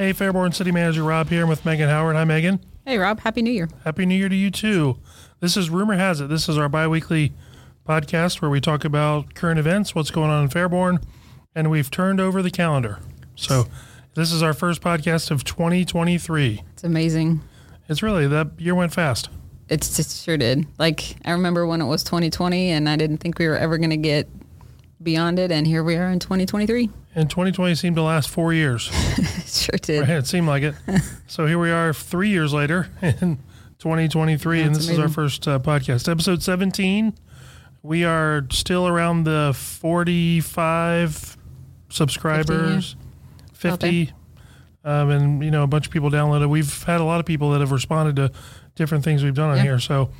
Hey, Fairborn City Manager Rob here I'm with Meghan Howard. Hi, Meghan. Hey, Rob. Happy New Year. Happy New Year to you too. This is Rumor Has It. This is our biweekly podcast where we talk about current events, what's going on in Fairborn, and we've turned over the calendar. So, this is our first podcast of 2023. It's amazing. It's really that year went fast. It's just sure did. Like I remember when it was 2020, and I didn't think we were ever going to get beyond it, and here we are in 2023. And 2020 seemed to last four years. Sure did. Right, it seemed like it. so here we are, three years later in 2023, Yeah, and this is our first uh, podcast, episode 17. We are still around the 45 subscribers, 50, um, and you know a bunch of people downloaded. We've had a lot of people that have responded to different things we've done on Yeah. here. So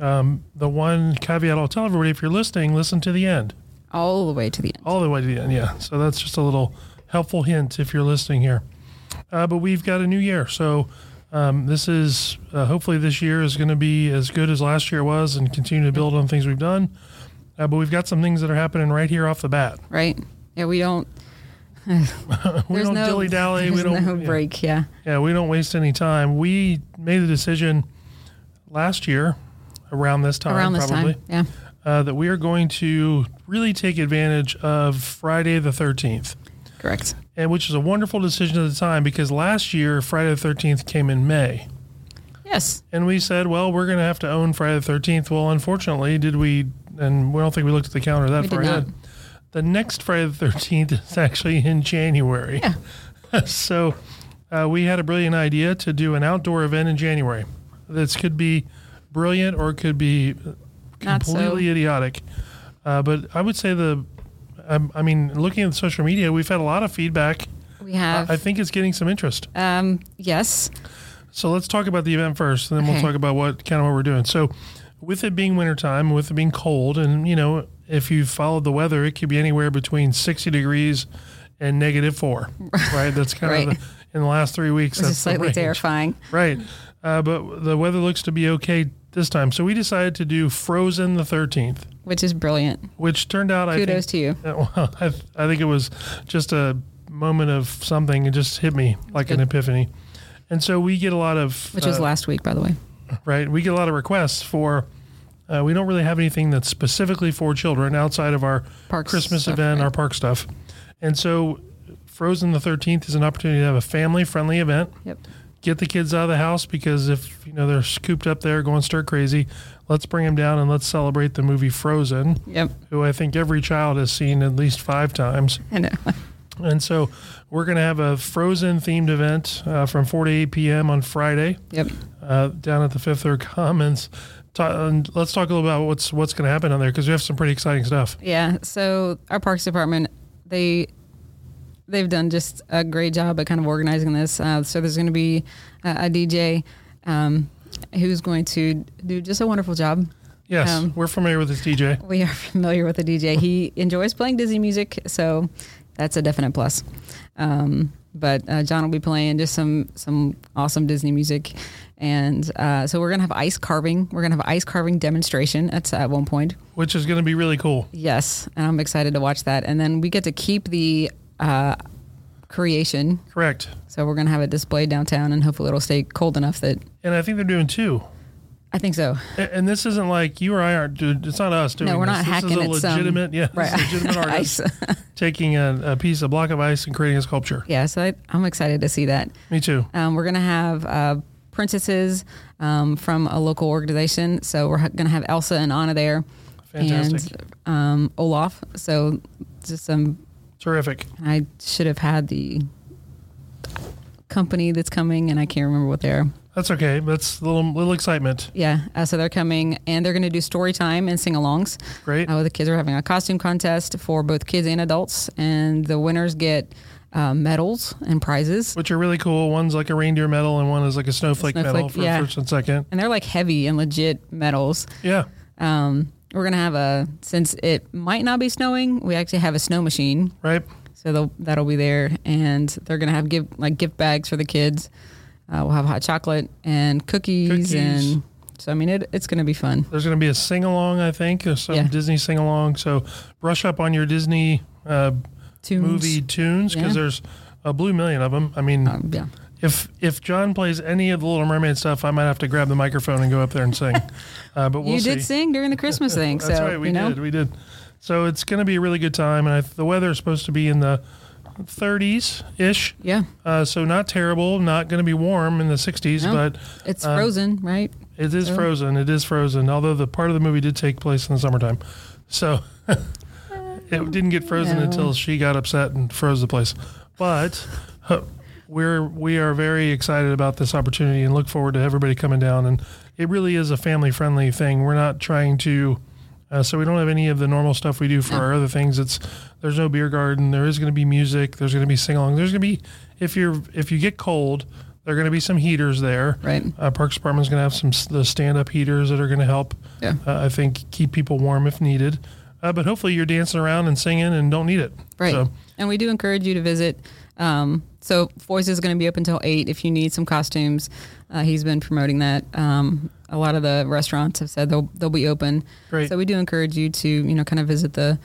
um, the one caveat I'll tell everybody: if you're listening, listen to the end All the way to the end. all the way to the end. Yeah. So that's just a little helpful hint if you're listening here. Uh, but we've got a new year, so um, this is uh, hopefully this year is going to be as good as last year was, and continue to build on things we've done. Uh, but we've got some things that are happening right here off the bat. Right? Yeah, we don't. We don't no dilly dally. We don't no yeah. break. Yeah. Yeah, we don't waste any time. We made the decision last year, around this time, Around this probably, time. Yeah. Uh, that we are going to really take advantage of Friday the Thirteenth. Correct. and which is a wonderful decision at the time because last year Friday the 13th came in May. Yes. And we said, well, we're going to have to own Friday the 13th. Well, unfortunately, did we, and we don't think we looked at the calendar that We far ahead. The next Friday the 13th is actually in January. Yeah. so uh, we had a brilliant idea to do an outdoor event in January. This could be brilliant or it could be Not so. completely idiotic. Uh, but I would say the, um, I mean, looking at social media, we've had a lot of feedback. We have. I think it's getting some interest. um. Yes. So let's talk about the event first, and then we'll talk about what kind of what we're doing. So, with it being wintertime, with it being cold, and you know, if you followed the weather, it could be anywhere between 60 degrees and negative four. Right. That's kind Right. of the, in the last three weeks. Which that's slightly terrifying. Right. Uh, but the weather looks to be okay this time. So we decided to do Frozen the 13th, Which is brilliant. which turned out, Kudos I to you. well, I, I think it was just a moment of something. It just hit me like an epiphany. And so we get a lot of Which was uh, last week, by the way. right? We get a lot of requests for. Uh, we don't really have anything that's specifically for children outside of our Parks Christmas stuff, event, right. our park stuff, and so Frozen the Thirteenth is an opportunity to have a family-friendly event. Yep. Get the kids out of the house because if you know they're scooped up there going stir crazy, let's bring them down and let's celebrate the movie Frozen, Yep. who I think every child has seen at least five times. I know. And so we're going to have a Frozen themed event uh, from 4 to 8 p.m. on Friday Yep. uh, down at the Fifth Third Commons. Ta- and let's talk a little about what's what's going to happen on there because we have some pretty exciting stuff. Yeah. So our parks department, they they've done just a great job at kind of organizing this. Uh, so there's going to be a, a DJ um, who's going to do just a wonderful job. Yes, Um, we're familiar with this DJ. We are familiar with the DJ. He enjoys playing Disney music, so that's a definite plus. Um, but uh, John will be playing just some some awesome Disney music, and uh, so we're gonna have ice carving. We're gonna have ice carving demonstration at at one point. which is going to be really cool. Yes, and I'm excited to watch that. And then we get to keep the uh, creation. Correct. So we're gonna have it displayed downtown, and hopefully it'll stay cold enough that And I think they're doing two. I think so. A- And this isn't like you or I aren't. Dude, it's not us doing No, we're this. not this hacking is a at some- legitimate, yeah, Right. this legitimate artist taking a, a piece, a block of ice, and creating a sculpture. yeah, so I, I'm excited to see that. Me too. Um, we're going to have uh, princesses um, from a local organization. So we're going to have Elsa and Anna there. Fantastic. And um, Olaf. So just some, Terrific. I should have had the company that's coming and I can't remember what they're. That's okay. That's a little little excitement. Yeah. Uh, so they're coming and they're going to do story time and sing alongs. Great. Uh, the kids are having a costume contest for both kids and adults. And the winners get uh, medals and prizes. Which are really cool. One's like a reindeer medal, and one is like a snowflake, medal for yeah. first and second. And they're like heavy and legit medals. Yeah. Um, we're gonna have a since it might not be snowing, we actually have a snow machine, Right. so that'll be there, and they're gonna have give like gift bags for the kids. Uh, we'll have hot chocolate and cookies, Cookies. and so I mean it, it's gonna be fun. There's going to be a sing along, I think, some Yeah. Disney sing along. So brush up on your Disney uh, Tunes. movie tunes because Yeah. there's a blue million of them. I mean, Um, yeah. If if John plays any of the Little Mermaid stuff, I might have to grab the microphone and go up there and sing. Uh, but we'll you see. did sing during the Christmas thing, That's so right. We you know, did. We did. So it's going to be a really good time, and I, the weather is supposed to be in the 30s ish. yeah, Uh, so not terrible. Not going to be warm in the 60s, No. but it's Um, frozen, right? it is So- frozen. It is frozen. Although the part of the movie did take place in the summertime, so it didn't get frozen No. until she got upset and froze the place. But uh, we're we are very excited about this opportunity and look forward to everybody coming down. And it really is a family friendly thing. We're not trying to. Uh, so we don't have any of the normal stuff we do for our other things. It's there's no beer garden. There is going to be music. There's going to be sing along. There's going to be if you're if you get cold, there are going to be some heaters there. Right. Uh, Parks Department's going to have some the stand up heaters that are going to help. Yeah. Uh, I think keep people warm if needed. Uh, but hopefully you're dancing around and singing and don't need it. Right. So And we do encourage you to visit. Um, so Foy's is going to be open until eight. If you need some costumes, uh, he's been promoting that. Um, a lot of the restaurants have said they'll they'll be open. Great. So we do encourage you to you know kind of visit the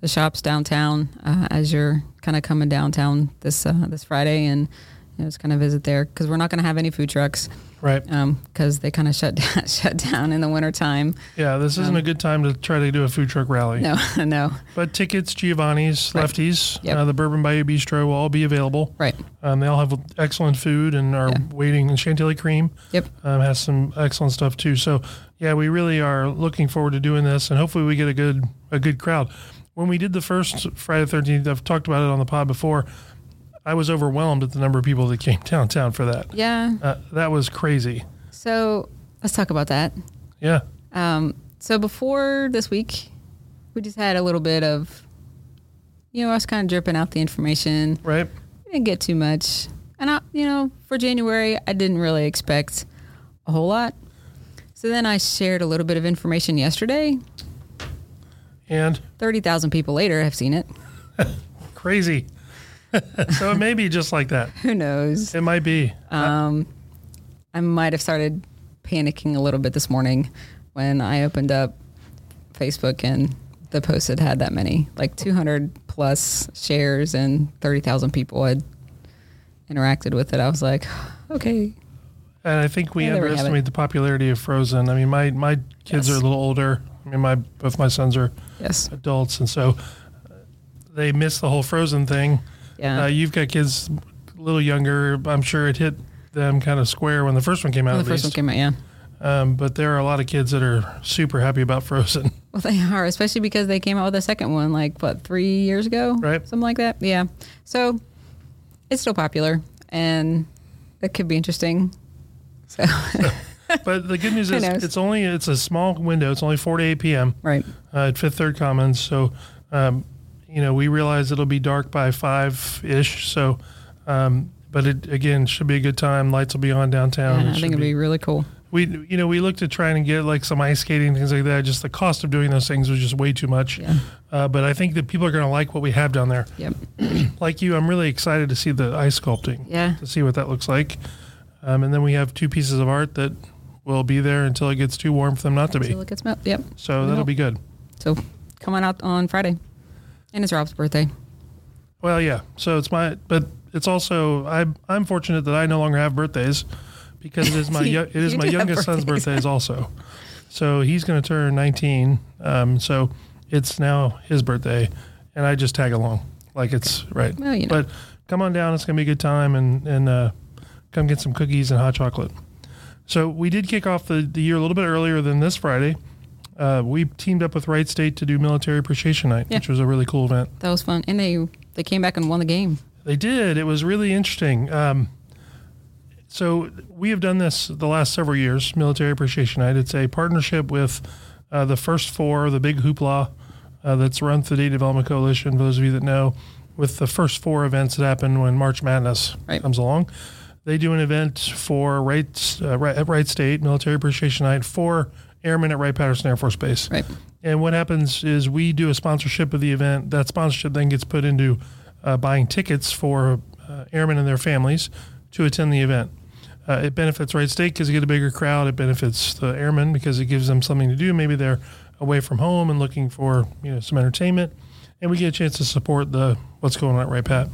the shops downtown uh, as you're kind of coming downtown this uh, this Friday and know, just kind of visit there because we're not going to have any food trucks right. because they kind of shut down, shut down in the wintertime. Yeah, this isn't Um, a good time to try to do a food truck rally. No, no, But tickets, Giovanni's, Right. Lefties, Yep. uh, the Bourbon Bayou Bistro will all be available. right. Um, they all have excellent food and are Yeah. waiting. And Chantilly Cream Yep. um, has some excellent stuff too. So yeah, we really are looking forward to doing this, and hopefully we get a good a good crowd. When we did the first Friday the Thirteenth, I've talked about it on the pod before. I was overwhelmed at the number of people that came downtown for that. Yeah. Uh, that was crazy. So let's talk about that. Yeah, Um, so before this week, we just had a little bit of, you know, us kind of dripping out the information. right. We didn't get too much, and I, you know, for January, I didn't really expect a whole lot. So then I shared a little bit of information yesterday. And Thirty thousand people later have seen it. crazy. so it may be just like that. Who knows? It might be. Um, I might have started panicking a little bit this morning when I opened up Facebook and the post had had that many, like 200 plus shares and 30,000 people had interacted with it. I was like, okay, And I think we Yeah, there we underestimate the popularity of Frozen. I mean, my my kids Yes. are a little older. I mean, my both my sons are yes, adults, and so they miss the whole Frozen thing. Yeah. Uh, you've got kids a little younger. I'm sure it hit them kind of square when the first one came out. when the first one came out, yeah. Um, but there are a lot of kids that are super happy about Frozen. Well, they are, especially because they came out with a second one, like what three years ago, Right. Something like that. Yeah. So it's still popular, and it could be interesting. So But the good news is it's only it's a small window. It's only four to eight p.m. right, uh, at Fifth Third Commons. So, um, you know, we realize it'll be dark by five ish. So, um, but it again should be a good time. Lights will be on downtown. yeah, I think it'll be really cool. we you know we looked at trying to get like some ice skating things like that. Just the cost of doing those things was just way too much. Yeah. Uh, but I think that people are going to like what we have down there. Yep. Like you, I'm really excited to see the ice sculpting. Yeah. To see what that looks like. Um, and then we have two pieces of art that will be there until it gets too warm for them not to be. So it gets melt. Yep. So that'll be good. So come on out on Friday, and it's Rob's birthday. Well, yeah. So it's my, but it's also I'm I'm fortunate that I no longer have birthdays because it is my You- it is you my youngest son's birthdays. birthdays also. So he's going to turn 19. Um, so it's now his birthday, and I just tag along like it's right. Well, you know. But come on down. It's going to be a good time, and and uh, come get some cookies and hot chocolate. So we did kick off the, the year a little bit earlier than this Friday. Uh, we teamed up with Wright State to do Military Appreciation Night, Yeah. which was a really cool event. That was fun, and they they came back and won the game. They did. It was really interesting. Um, so we have done this the last several years, Military Appreciation Night. It's a partnership with uh, the First Four, the big hoopla uh, that's run through the Dayton Development Coalition. For those of you that know, with the first four events that happen when March Madness Right. comes along, they do an event for Wright, uh, Wright- Wright State Military Appreciation Night for airmen at Wright Patterson Air Force Base. Right. And what happens is we do a sponsorship of the event. That sponsorship then gets put into uh, buying tickets for uh, airmen and their families to attend the event. Uh, it benefits Wright State because you get a bigger crowd. It benefits the airmen because it gives them something to do. Maybe they're away from home and looking for you know some entertainment, and we get a chance to support the what's going on at Wright Pat.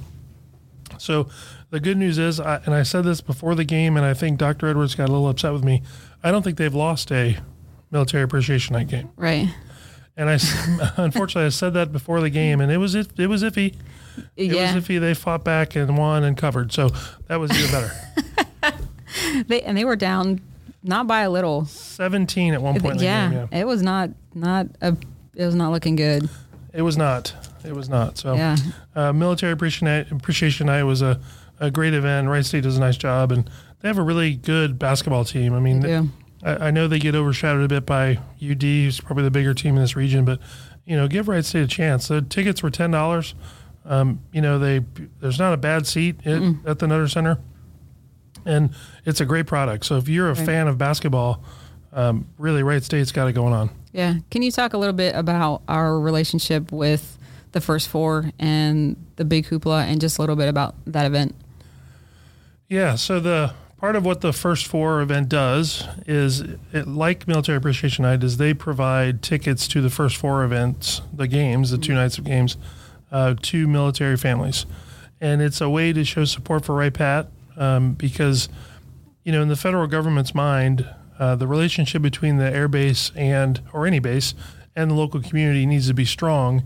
So the good news is, I, and I said this before the game, and I think Dr. Edwards got a little upset with me. I don't think they've lost a military appreciation night game. Right. And I, unfortunately, I said that before the game, and it was it, it was iffy. It yeah. was iffy. They fought back and won and covered, so that was even better. They and they were down not by a little. Seventeen at one point. In the yeah, game, yeah, It was not not a it was not looking good. it was not. It was not. So, Yeah. uh, military appreciation appreciation night was a, a great event. Wright State does a nice job, and they have a really good basketball team. I mean, They. I, I know they get overshadowed a bit by UD, who's probably the bigger team in this region, but you know, give Wright State a chance. The tickets were ten dollars. Um, you know, they there's not a bad seat at, at the Nutter Center, and it's a great product. So if you're a Right. fan of basketball, um, really, Wright State's got it going on. Yeah. Can you talk a little bit about our relationship with the first four and the big hoopla and just a little bit about that event? Yeah. So the part of what the first four event does is, it, like Military Appreciation Night, is they provide tickets to the first four events, the games, the two nights of games, uh, to military families, and it's a way to show support for Wright Pat um, because, you know, in the federal government's mind, uh, the relationship between the air base and or any base and the local community needs to be strong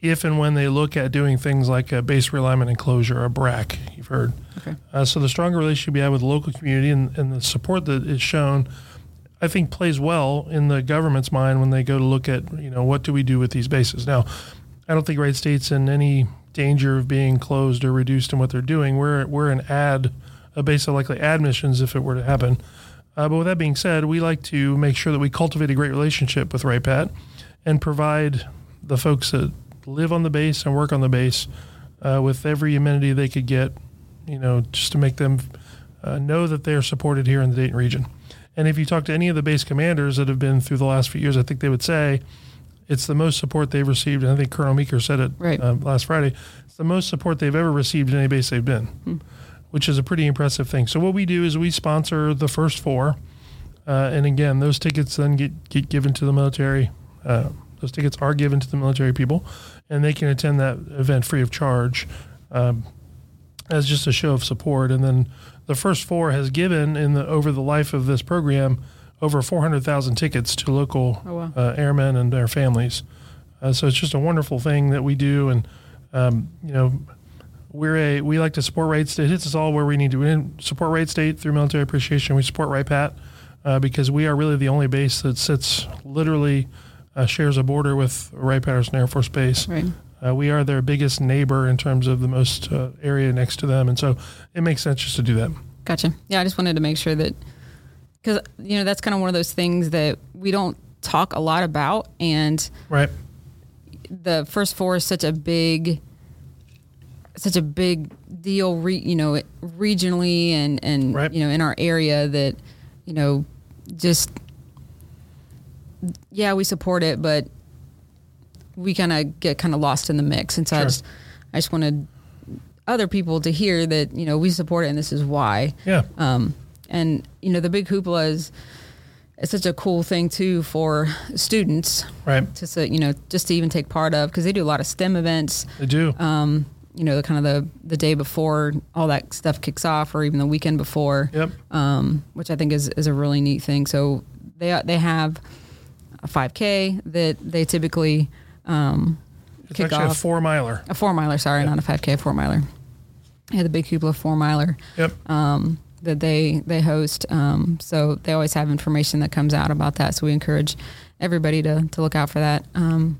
if and when they look at doing things like a base realignment and closure, a BRAC, you've heard. Okay. Uh, so the stronger relationship you have with the local community and, and the support that is shown, I think plays well in the government's mind when they go to look at, you know, what do we do with these bases? Now, I don't think Wright State's in any danger of being closed or reduced in what they're doing. We're, we're an ad, a base of likely ad missions if it were to happen. Uh, but with that being said, we like to make sure that we cultivate a great relationship with Wright Pat and provide the folks that live on the base and work on the base uh, with every amenity they could get, you know, just to make them uh, know that they are supported here in the Dayton region. And if you talk to any of the base commanders that have been through the last few years, I think they would say it's the most support they've received. And I think Colonel Meeker said it Right. uh, last Friday. It's the most support they've ever received in any base they've been, which is a pretty impressive thing. So what we do is we sponsor the first four. Uh, and again, those tickets then get, get given to the military. Uh, those tickets are given to the military people, and they can attend that event free of charge um, as just a show of support. And then the first four has given in the over the life of this program over 400,000 tickets to local Oh, wow. uh, airmen and their families. Uh, so it's just a wonderful thing that we do, and um, you know, we're a we like to support Wright State. It hits us all where we need to. We support Wright State through military appreciation. We support Wright Pat uh, because we are really the only base that sits literally uh, shares a border with Wright Patterson Air Force Base. Right. Uh, we are their biggest neighbor in terms of the most uh, area next to them, and so it makes sense just to do that. Gotcha. Yeah, I just wanted to make sure that because you know that's kind of one of those things that we don't talk a lot about, and Right. the first four is such a big, such a big deal. Re, you know, regionally and and Right. you know in our area that you know just yeah we support it, but we kind of get kind of lost in the mix, and so I just I just wanted other people to hear that you know we support it and this is why. Yeah. Um, and you know the big hoopla is it's such a cool thing too for students right. to say, you know just to even take part of because they do a lot of STEM events. They do. Um, you know, the kind of the the day before all that stuff kicks off, or even the weekend before, yep. um, which I think is is a really neat thing. So they they have a 5K that they typically um, It's kick actually a four miler. a four miler. Sorry, Yeah. not a 5K, a four miler. Yeah, the big hoopla four miler Yep. um, that they they host. Um, so they always have information that comes out about that. So we encourage everybody to to look out for that. Um,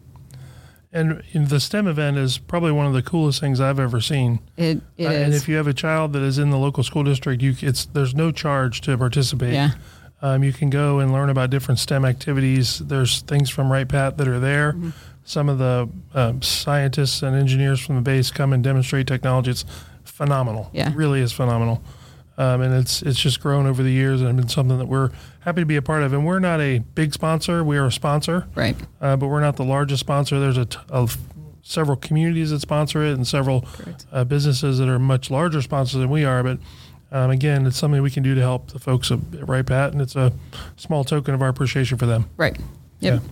And in the STEM event is probably one of the coolest things I've ever seen. it it Uh, is. and if you have a child that is in the local school district, you it's there's no charge to participate. yeah, Um, you can go and learn about different STEM activities. There's things from Wright Pat that are there. Mm-hmm. Some of the um, scientists and engineers from the base come and demonstrate technology. It's phenomenal. Yeah. It really is phenomenal. Um, and it's it's just grown over the years and been something that we're happy to be a part of. And we're not a big sponsor. We are a sponsor, right. uh, but we're not the largest sponsor. There's a, t- of several communities that sponsor it and several uh, businesses that are much larger sponsors than we are. But um, again, it's something we can do to help the folks at Wright Pat, and it's a small token of our appreciation for them. Right. Yep.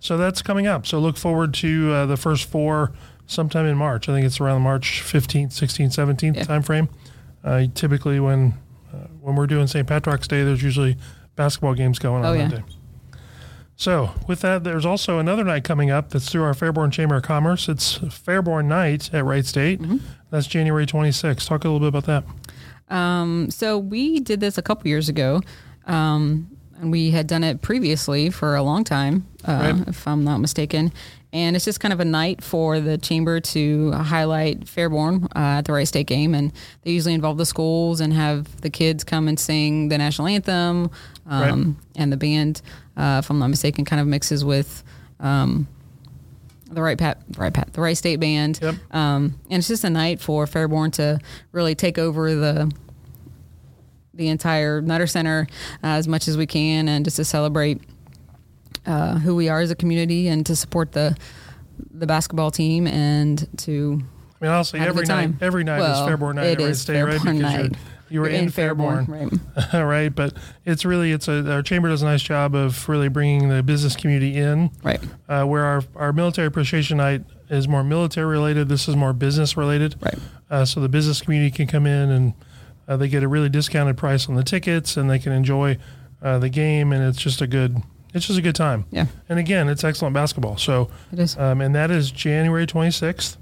So that's coming up. So look forward to uh, the first four sometime in March. I think it's around March 15th, 16th, 17th Yeah. timeframe. Uh, typically, when uh, when we're doing St. Patrick's Day, there's usually basketball games going on Oh, that day. So, with that, there's also another night coming up that's through our Fairborn Chamber of Commerce. It's Fairborn Night at Wright State. Mm-hmm. That's January 26th. Talk a little bit about that. Um, so we did this a couple years ago, um, and we had done it previously for a long time, uh, Right. if I'm not mistaken. And it's just kind of a night for the chamber to highlight Fairborn uh, at the Wright State game, and they usually involve the schools and have the kids come and sing the national anthem, um, and the band, uh, if I'm not mistaken, kind of mixes with. Um, the Wright Pat, Wright Pat, the Wright State band, Yep. um, and it's just a night for Fairborn to really take over the the entire Nutter Center uh, as much as we can, and just to celebrate uh, who we are as a community, and to support the the basketball team, and to I mean, honestly, every night, every night Well, is Fairborn night it Wright is State, right? Fairborn you're- night. You were You're in, Fairborn, right? right? But it's really it's a our chamber does a nice job of really bringing the business community in. Right, Uh, where our our military appreciation night is more military related, this is more business related. right, Uh, so the business community can come in and uh, they get a really discounted price on the tickets, and they can enjoy uh, the game, and it's just a good it's just a good time. yeah, And again, it's excellent basketball. So it is. um, and that is January 26th.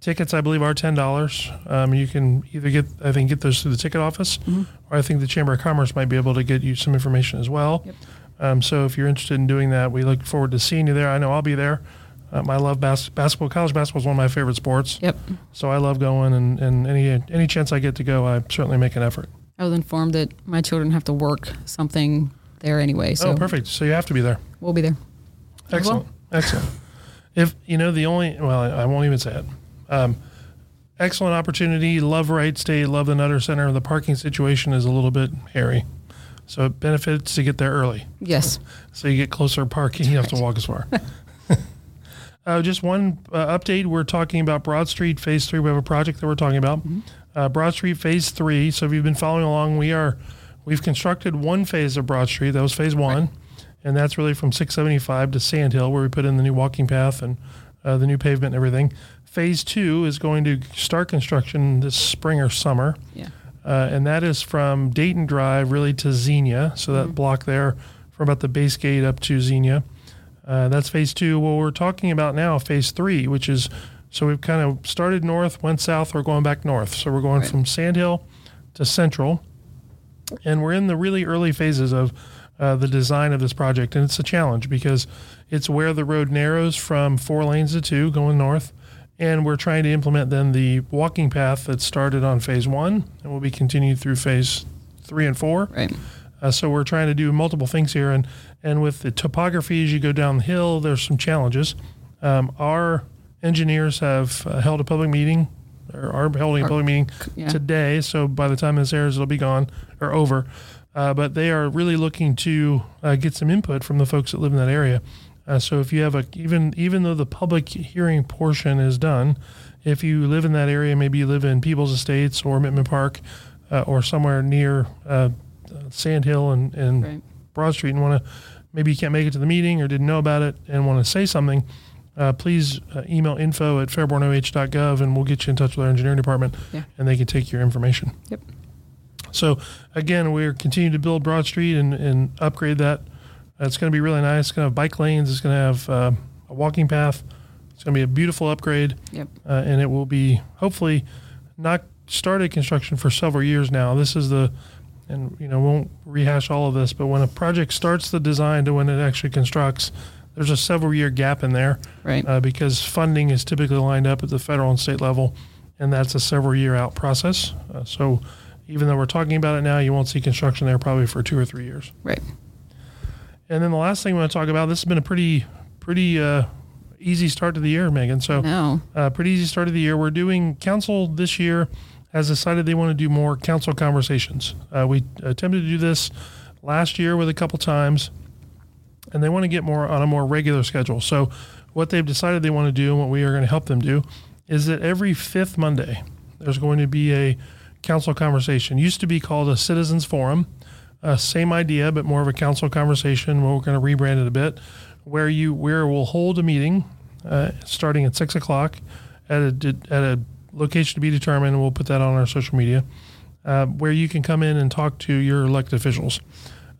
Tickets, I believe, are ten dollars. Um, you can either get, I think, get those through the ticket office, or I think the Chamber of Commerce might be able to get you some information as well. Yep. Um, so if you're interested in doing that, we look forward to seeing you there. I know I'll be there. Um, I love bas- basketball. College basketball is one of my favorite sports, Yep. so I love going. And, and any any chance I get to go, I certainly make an effort. I was informed that my children have to work something there anyway, so oh, perfect. So you have to be there. we'll be there. Excellent. Excellent. If you know the only well, I won't even say it. Um, excellent opportunity. Love Wright State. Love the Nutter Center. The parking situation is a little bit hairy, so it benefits to get there early. Yes. So you get closer parking. You have to walk as far. uh, just one uh, update. We're talking about Broad Street Phase Three. We have a project that we're talking about. Uh, Broad Street Phase Three. So if you've been following along, we are we've constructed one phase of Broad Street. That was Phase One, and that's really from 675 to Sand Hill, where we put in the new walking path and uh, the new pavement and everything. Phase Two is going to start construction this spring or summer Yeah. uh, and that is from Dayton Drive really to Xenia. So that block there from about the base gate up to Xenia. Uh, that's phase two. What we're talking about now, phase three, which is so we've kind of started north, went south, we're going back north. So we're going Right. from Sandhill to Central, and we're in the really early phases of uh, the design of this project, and it's a challenge because it's where the road narrows from four lanes to two going north, and we're trying to implement then the walking path that started on phase one and will be continued through phase three and four. Right. Uh, so we're trying to do multiple things here, and and with the topography as you go down the hill, there's some challenges. Um, our engineers have uh, held a public meeting, or are holding a public meeting yeah. today. So by the time this airs, it'll be gone or over. Uh, but they are really looking to uh, get some input from the folks that live in that area. Uh, so if you have a even even though the public hearing portion is done, if you live in that area, maybe you live in People's Estates or Mittman Park, uh, or somewhere near uh, Sand Hill and, and Right. Broad Street, and want to maybe you can't make it to the meeting or didn't know about it and want to say something, uh, please uh, email info at fairbornoh.gov and we'll get you in touch with our engineering department Yeah. and they can take your information. Yep. So again, we're continuing to build Broad Street and, and upgrade that. It's going to be really nice. It's going to have bike lanes. It's going to have uh, a walking path. It's going to be a beautiful upgrade, Yep. uh, and it will be hopefully not started construction for several years now. This is the, and you know, won't rehash all of this, but when a project starts the design to when it actually constructs, there's a several year gap in there Right. uh, because funding is typically lined up at the federal and state level, and that's a several year out process. Uh, so even though we're talking about it now, you won't see construction there probably for two or three years. right. And then the last thing we want to talk about this has been a pretty pretty uh, easy start to the year, Meghan. So No. uh, pretty easy start of the year. We're doing council this year has decided they want to do more council conversations. Uh, we attempted to do this last year with a couple times, and they want to get more on a more regular schedule. So what they've decided they want to do, and what we are going to help them do, is that every fifth Monday there's going to be a council conversation. Used to be called a citizens forum. Uh, same idea, but more of a council conversation. We're going to rebrand it a bit, where you where we'll hold a meeting uh, starting at six o'clock at a at a location to be determined. And we'll put that on our social media, uh, where you can come in and talk to your elected officials.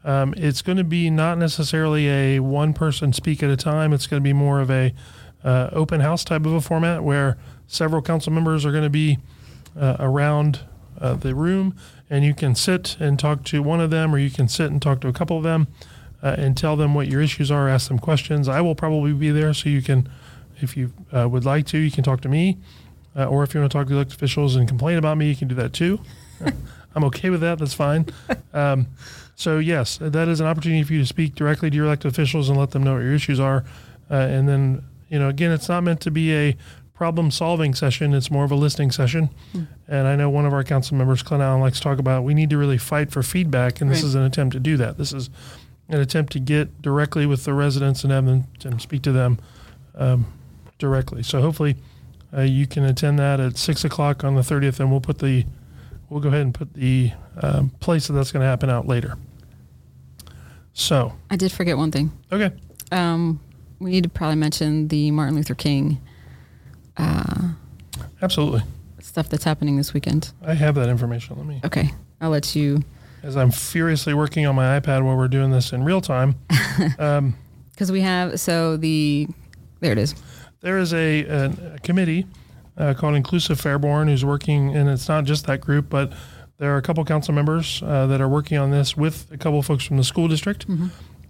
Um, it's going to be not necessarily a one person speak at a time. It's going to be more of a uh, open house type of a format where several council members are going to be uh, around uh, the room, and you can sit and talk to one of them, or you can sit and talk to a couple of them, uh, and tell them what your issues are. Ask them questions. I will probably be there, so you can, if you uh, would like to, you can talk to me, uh, or if you want to talk to elected officials and complain about me, you can do that too. I'm okay with that. That's fine. Um, so yes, that is an opportunity for you to speak directly to your elected officials and let them know what your issues are, uh, and then you know again, it's not meant to be a problem solving session. It's more of a listening session. Mm. And I know one of our council members, Clint Allen, likes to talk about we need to really fight for feedback, and this right. is an attempt to do that. This is an attempt to get directly with the residents and have them and speak to them um, directly. So hopefully, uh, you can attend that at six o'clock on the thirtieth, and we'll put the we'll go ahead and put the um, place that that's going to happen out later. So I did forget one thing. Okay. Um, we need to probably mention the Martin Luther King uh, Absolutely. Stuff that's happening this weekend. I have that information. Let me. Okay, I'll let you. As I'm furiously working on my iPad while we're doing this in real time. Because um, we have so the there it is. There is a, a, a committee uh, called Inclusive Fairborn who's working, and it's not just that group, but there are a couple council members uh, that are working on this with a couple folks from the school district.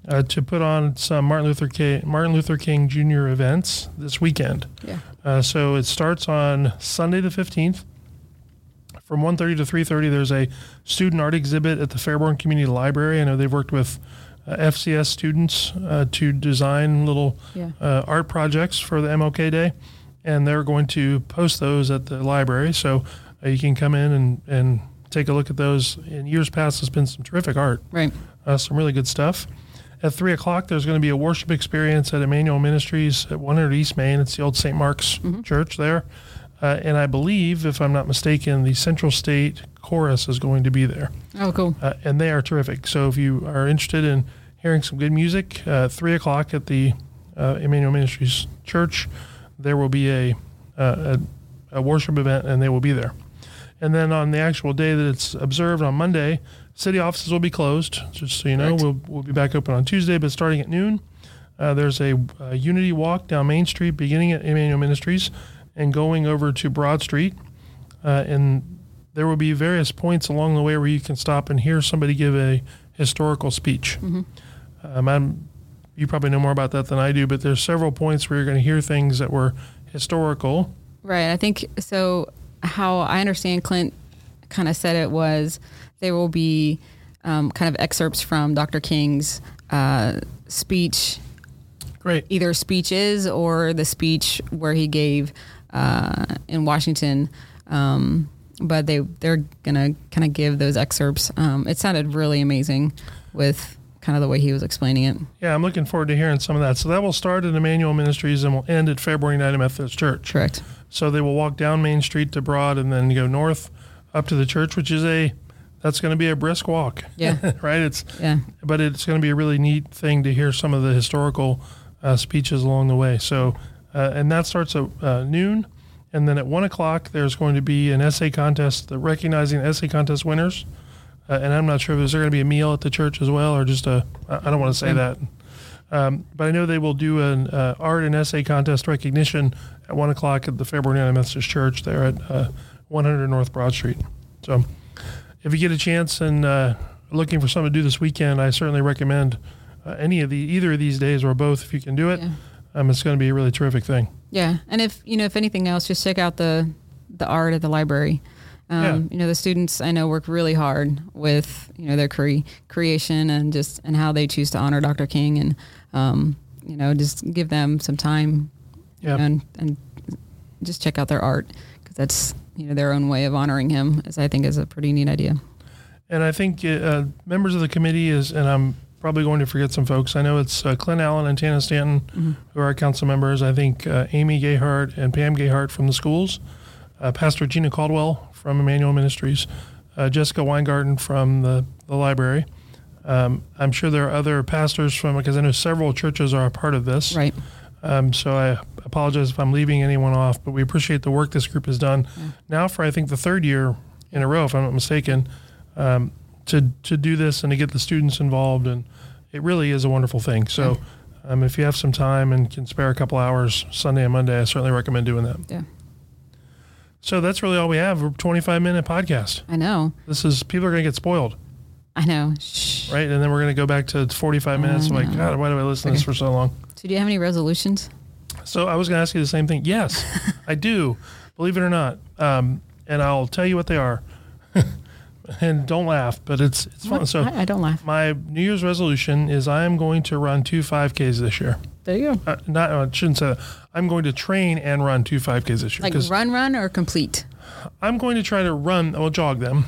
Uh, to put on some Martin Luther King Martin Luther King Jr. events this weekend. Yeah. Uh, so it starts on Sunday the 15th. From 1.30 to 3.30, there's a student art exhibit at the Fairborn Community Library. I know they've worked with uh, FCS students uh, to design little yeah. Uh, art projects for the MLK Day, and they're going to post those at the library. So uh, you can come in and, and take a look at those. In years past, there's been some terrific art. Right. some really good stuff. At 3 o'clock, there's going to be a worship experience at Emmanuel Ministries at 100 East Main. It's the old St. Mark's mm-hmm. Church there. Uh, and I believe, if I'm not mistaken, the Central State Chorus is going to be there. Oh, cool. Uh, and they are terrific. So if you are interested in hearing some good music, uh, 3 o'clock at the uh, Emmanuel Ministries Church, there will be a, uh, a, a worship event, and they will be there. And then on the actual day that it's observed on Monday, City offices will be closed, just so you know. We'll, we'll be back open on Tuesday, but starting at noon, uh, there's a, a, unity walk down Main Street, beginning at Emmanuel Ministries and going over to Broad Street. Uh, and there will be various points along the way where you can stop and hear somebody give a historical speech. Mm-hmm. Um, you probably know more about that than I do, but there's several points where you're going to hear things that were historical. Right. I think so. How I understand Clint kind of said it was there will be um, kind of excerpts from Dr. King's uh, speech. Great. Either speeches or the speech where he gave uh, in Washington. Um, but they they're gonna kind of give those excerpts. Um, it sounded really amazing with kind of the way he was explaining it. Yeah, I'm looking forward to hearing some of that. So that will start at Emmanuel Ministries and will end at Fairborn United Methodist Church. Correct. So they will walk down Main Street to Broad and then go north up to the church, which is a that's going to be a brisk walk. Yeah. right. It's yeah. But it's going to be a really neat thing to hear some of the historical uh, speeches along the way. So, uh, and that starts at uh, noon, and then at one o'clock there's going to be an essay contest, the recognizing essay contest winners. Uh, and I'm not sure if there's going to be a meal at the church as well, or just a. I don't want to say that. Um, but I know they will do an uh, art and essay contest recognition at one o'clock at the Fairborn United Methodist Church there at uh, 100 North Broad Street. So if you get a chance and uh, looking for something to do this weekend, I certainly recommend uh, any of the either of these days or both if you can do it. Yeah. Um, it's going to be a really terrific thing. Yeah, and if you know if anything else, just check out the the art at the library. Um, yeah. You know, the students I know work really hard with you know their cre- creation and just and how they choose to honor Dr. King and um, you know just give them some time. Yeah. and and just check out their art because that's you know their own way of honoring him, is I think is a pretty neat idea. And I think uh, members of the committee is, and I'm probably going to forget some folks. I know it's uh, Clint Allen and Tana Stanton mm-hmm. who are council members. I think uh, Amy Gayhart and Pam Gayhart from the schools, uh, Pastor Gina Caldwell from Emmanuel Ministries, uh, Jessica Weingarten from the, the library. Um, I'm sure there are other pastors from because I know several churches are a part of this. Right. Um, so I apologize if I'm leaving anyone off, but we appreciate the work this group has done now for I think the third year in a row, if I'm not mistaken, um, to to do this and to get the students involved, and it really is a wonderful thing. So. Um, if you have some time and can spare a couple hours Sunday and Monday, I certainly recommend doing that. Yeah. So that's really all we have. We're a 25 minute podcast. I know. This is people are going to get spoiled, I know. Shh. right? And then we're going to go back to 45 minutes. I'm like, God, why do I listen to this for so long? So, do you have any resolutions? So I was going to ask you the same thing. Yes, I do. Believe it or not. Um, and I'll tell you what they are. and don't laugh, but it's it's fun. So I, I don't laugh. my New Year's resolution is I am going to run two 5Ks this year. There you go. Uh, not I shouldn't say that. I'm going to train and run two 5Ks this year Like run, run, or complete. I'm going to try to run. I'll jog them.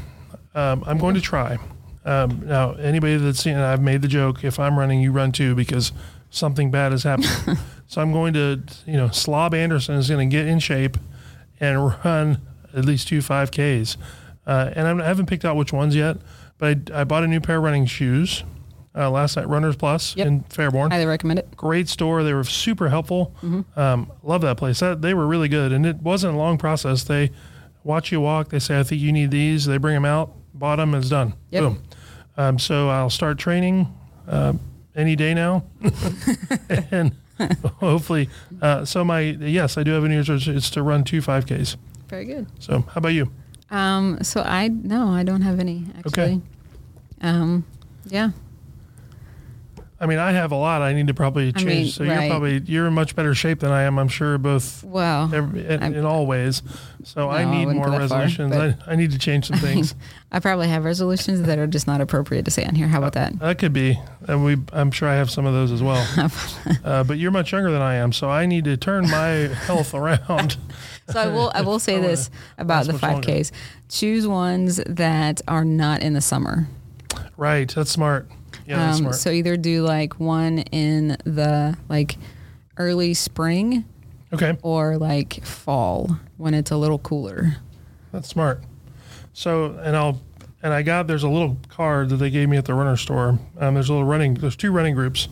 Um, I'm going to try. Um, now, anybody that's seen it, I've made the joke: if I'm running, you run too, because something bad is happening. so I'm going to, you know, Slob Anderson is going to get in shape and run at least two 5Ks. Uh, and I'm, I haven't picked out which ones yet, but I, I bought a new pair of running shoes uh, last night, Runners Plus Yep. in Fairborn Highly recommend it. great store. They were super helpful. Um, love that place. That, they were really good, and it wasn't a long process. They watch you walk. They say, "I think you need these." They bring them out, bought them, it's done. Yep. Boom. Um, so I'll start training uh, any day now, and hopefully. Uh, so my yes, I do have a New Year's resolution. It's to run two five Ks. Very good. So how about you? Um, so I no, I don't have any actually. Okay. Um, yeah. I mean, I have a lot. I need to probably change. mean, so you're probably you're in much better shape than I am. I'm sure both Well, every, in, I'm- in all ways. So I No, I need wouldn't more go that far, resolutions. I, I need to change some things. I probably have resolutions that are just not appropriate to say on here. How about that? that could be, and we. I'm sure I have some of those as well. uh, but you're much younger than I am, so I need to turn my health around. So I will I will say wanna this about last the much five longer. Ks. Choose ones that are not in the summer. right. That's smart. Yeah, that's Um, smart. so either do like one in the like early spring okay, or like fall when it's a little cooler. that's smart. So, and I'll. And I got there's a little card that they gave me at the runner store. Um, there's a little running. There's two running groups.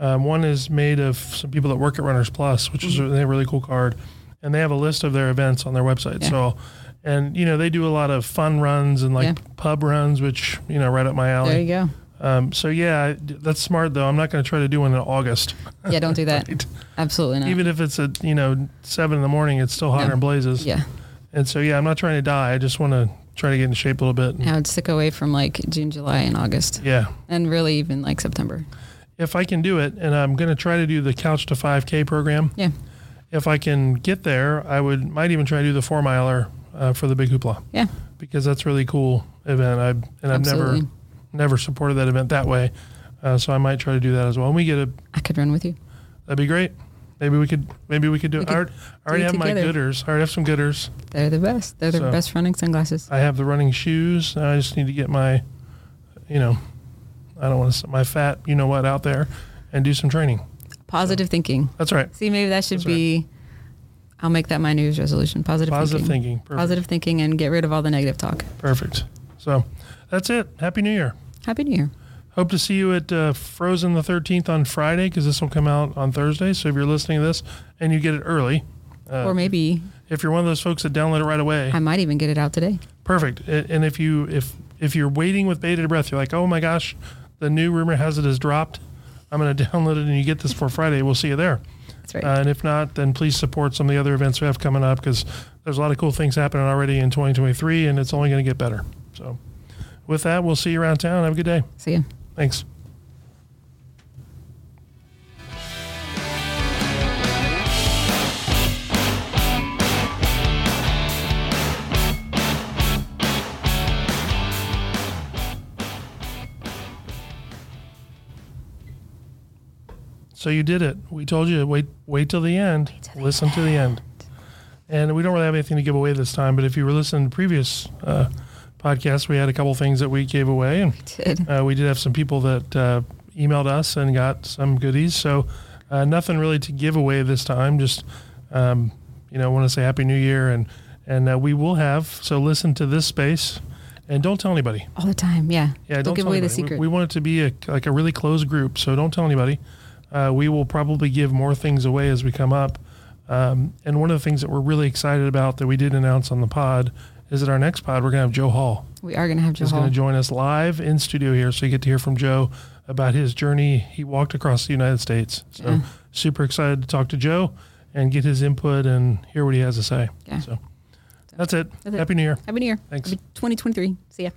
Um, one is made of some people that work at Runners Plus, which is a, they a really cool card, and they have a list of their events on their website. Yeah. So, and you know they do a lot of fun runs and like Yeah. pub runs, which you know right up my alley. There you go. Um, so yeah, that's smart though. I'm not going to try to do one in August, Yeah, don't do that. Right. Absolutely not. even if it's at you know seven in the morning. It's still hot No. and blazes. yeah, And so yeah, I'm not trying to die. I just want to try to get in shape a little bit. I would stick away from like June, July, and August, Yeah, and really even like September. if I can do it, and I'm going to try to do the Couch to 5K program. Yeah, If I can get there, I would might even try to do the four miler uh, for the Big Hoopla yeah, because that's a really cool event. I and I've absolutely. never never supported that event that way, uh, so I might try to do that as well. And we get a I could run with you. that'd be great. Maybe we could maybe we could do. We it. could I already, I already it have my together. gooders. I already have some gooders. They're the best. They're the So- best running sunglasses. I have the running shoes. I just need to get my, you know, I don't want to sit my fat, you know what, out there, and do some training. Positive thinking. That's right. See, maybe that should That's right. be. I'll make that my New Year's resolution. Positive, Positive thinking. thinking. Positive thinking, and get rid of all the negative talk. Perfect. So that's it. Happy New Year. Happy New Year. Hope to see you at uh, Frozen the 13th on Friday because this will come out on Thursday. So if you're listening to this and you get it early, uh, or maybe if you're one of those folks that download it right away, I might even get it out today. perfect. And if you if if you're waiting with bated breath, you're like, oh my gosh, the new rumor has it has dropped. I'm going to download it and you get this for Friday. We'll see you there. That's right. Uh, and if not, then please support some of the other events we have coming up because there's a lot of cool things happening already in 2023, and it's only going to get better. So, with that, we'll see you around town. Have a good day. See ya. Thanks. So you did it. We told you wait wait till the end. Listen to the end. And we don't really have anything to give away this time, but if you were listening to previous uh, podcasts, we had a couple things that we gave away, and Did. uh, we did have some people that uh, emailed us and got some goodies. So uh, nothing really to give away this time. Just um, you know, want to say Happy New Year, and and uh, we will have. So listen to this space, and don't tell anybody. All the time. Yeah. Yeah, Don't, don't, give away the anybody. We- secret. We, want it to be a, like a really closed group, so don't tell anybody. Uh, we will probably give more things away as we come up. Um, and one of the things that we're really excited about that we did announce on the pod is that our next pod we're going to have Joe Hall. We are going to have Joe Hall. He's going to join us live in studio here, so you get to hear from Joe about his journey. He walked across the United States, so Yeah. super excited to talk to Joe and get his input and hear what he has to say. Yeah. So that's it. That's it. Happy New Year. Happy New Year. Thanks. Happy 2023. See ya.